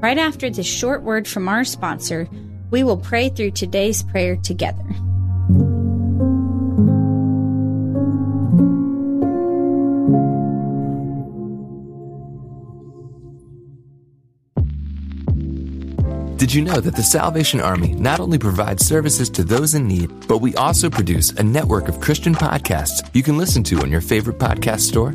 Right after this short word from our sponsor, we will pray through today's prayer together. Did you know that the Salvation Army not only provides services to those in need, but we also produce a network of Christian podcasts you can listen to on your favorite podcast store?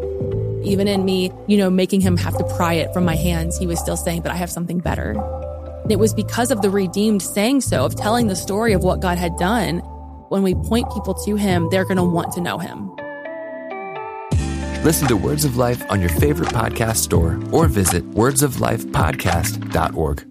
Even in me, you know, making him have to pry it from my hands, he was still saying, but I have something better. It was because of the redeemed saying so, of telling the story of what God had done. When we point people to him, they're going to want to know him. Listen to Words of Life on your favorite podcast store or visit wordsoflifepodcast.org.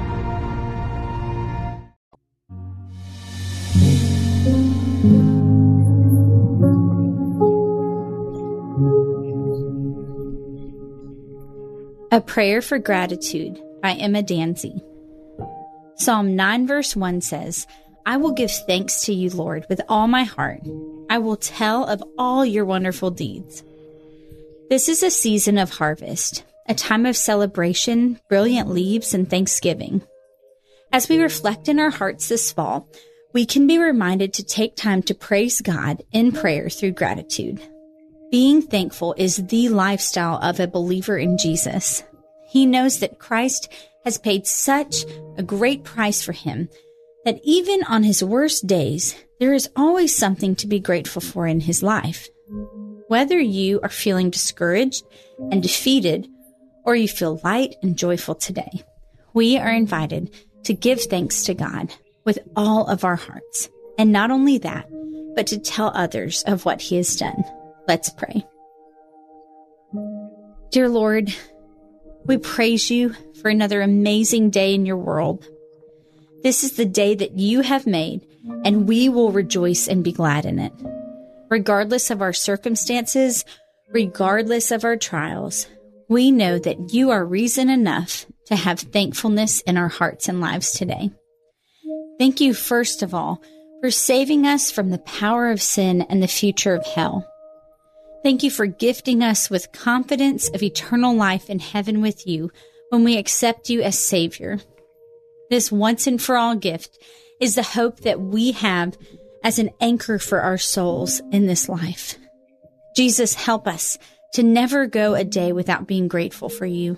A Prayer for Gratitude by Emma Danzey. Psalm 9, verse 1 says, I will give thanks to you, Lord, with all my heart. I will tell of all your wonderful deeds. This is a season of harvest, a time of celebration, brilliant leaves, and thanksgiving. As we reflect in our hearts this fall, we can be reminded to take time to praise God in prayer through gratitude. Being thankful is the lifestyle of a believer in Jesus. He knows that Christ has paid such a great price for him that even on his worst days, there is always something to be grateful for in his life. Whether you are feeling discouraged and defeated, or you feel light and joyful today, we are invited to give thanks to God with all of our hearts. And not only that, but to tell others of what he has done. Let's pray. Dear Lord, we praise you for another amazing day in your world. This is the day that you have made, and we will rejoice and be glad in it. Regardless of our circumstances, regardless of our trials, we know that you are reason enough to have thankfulness in our hearts and lives today. Thank you, first of all, for saving us from the power of sin and the future of hell. Thank you for gifting us with confidence of eternal life in heaven with you when we accept you as Savior. This once and for all gift is the hope that we have as an anchor for our souls in this life. Jesus, help us to never go a day without being grateful for you.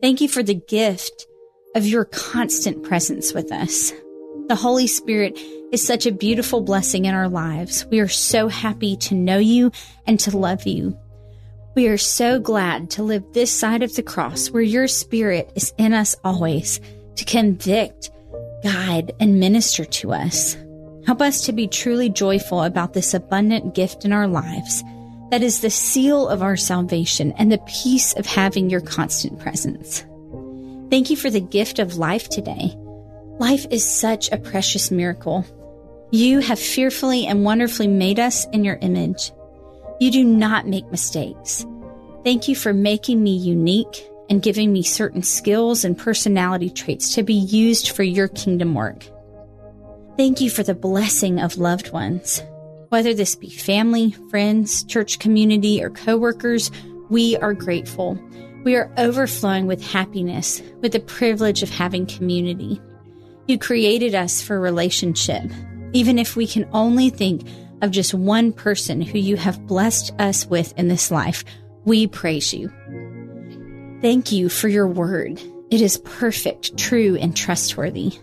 Thank you for the gift of your constant presence with us. The Holy Spirit is such a beautiful blessing in our lives. We are so happy to know you and to love you. We are so glad to live this side of the cross where your spirit is in us always to convict, guide, and minister to us. Help us to be truly joyful about this abundant gift in our lives that is the seal of our salvation and the peace of having your constant presence. Thank you for the gift of life today. Life is such a precious miracle. You have fearfully and wonderfully made us in your image. You do not make mistakes. Thank you for making me unique and giving me certain skills and personality traits to be used for your kingdom work. Thank you for the blessing of loved ones. Whether this be family, friends, church community, or coworkers, we are grateful. We are overflowing with happiness, with the privilege of having community. You created us for relationship. Even if we can only think of just one person who you have blessed us with in this life, we praise you. Thank you for your word. It is perfect, true, and trustworthy.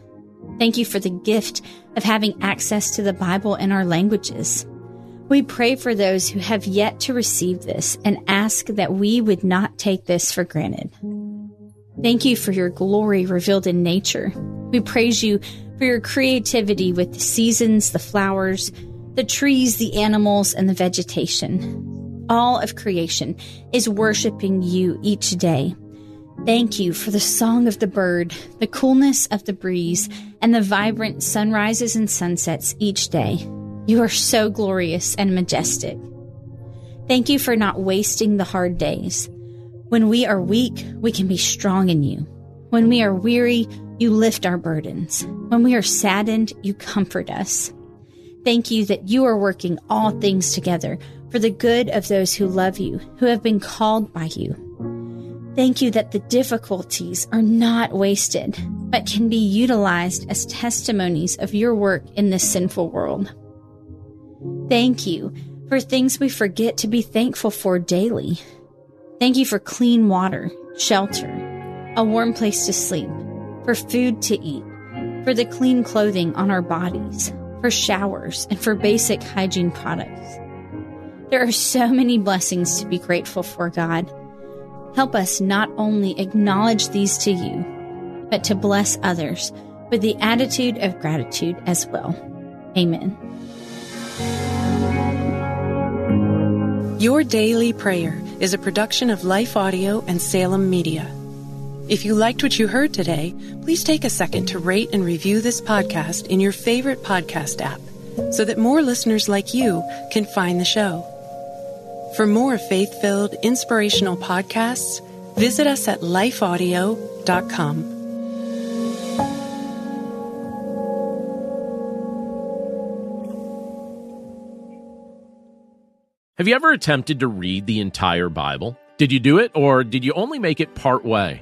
Thank you for the gift of having access to the Bible in our languages. We pray for those who have yet to receive this and ask that we would not take this for granted. Thank you for your glory revealed in nature. We praise you for your creativity with the seasons, the flowers, the trees, the animals, and the vegetation. All of creation is worshiping you each day. Thank you for the song of the bird, the coolness of the breeze, and the vibrant sunrises and sunsets each day. You are so glorious and majestic. Thank you for not wasting the hard days. When we are weak, we can be strong in you. When we are weary, you lift our burdens. When we are saddened, you comfort us. Thank you that you are working all things together for the good of those who love you, who have been called by you. Thank you that the difficulties are not wasted, but can be utilized as testimonies of your work in this sinful world. Thank you for things we forget to be thankful for daily. Thank you for clean water, shelter, a warm place to sleep, for food to eat, for the clean clothing on our bodies, for showers, and for basic hygiene products. There are so many blessings to be grateful for, God. Help us not only acknowledge these to you, but to bless others with the attitude of gratitude as well. Amen. Your Daily Prayer is a production of Life Audio and Salem Media. If you liked what you heard today, please take a second to rate and review this podcast in your favorite podcast app so that more listeners like you can find the show. For more faith filled, inspirational podcasts, visit us at lifeaudio.com. Have you ever attempted to read the entire Bible? Did you do it, or did you only make it part way?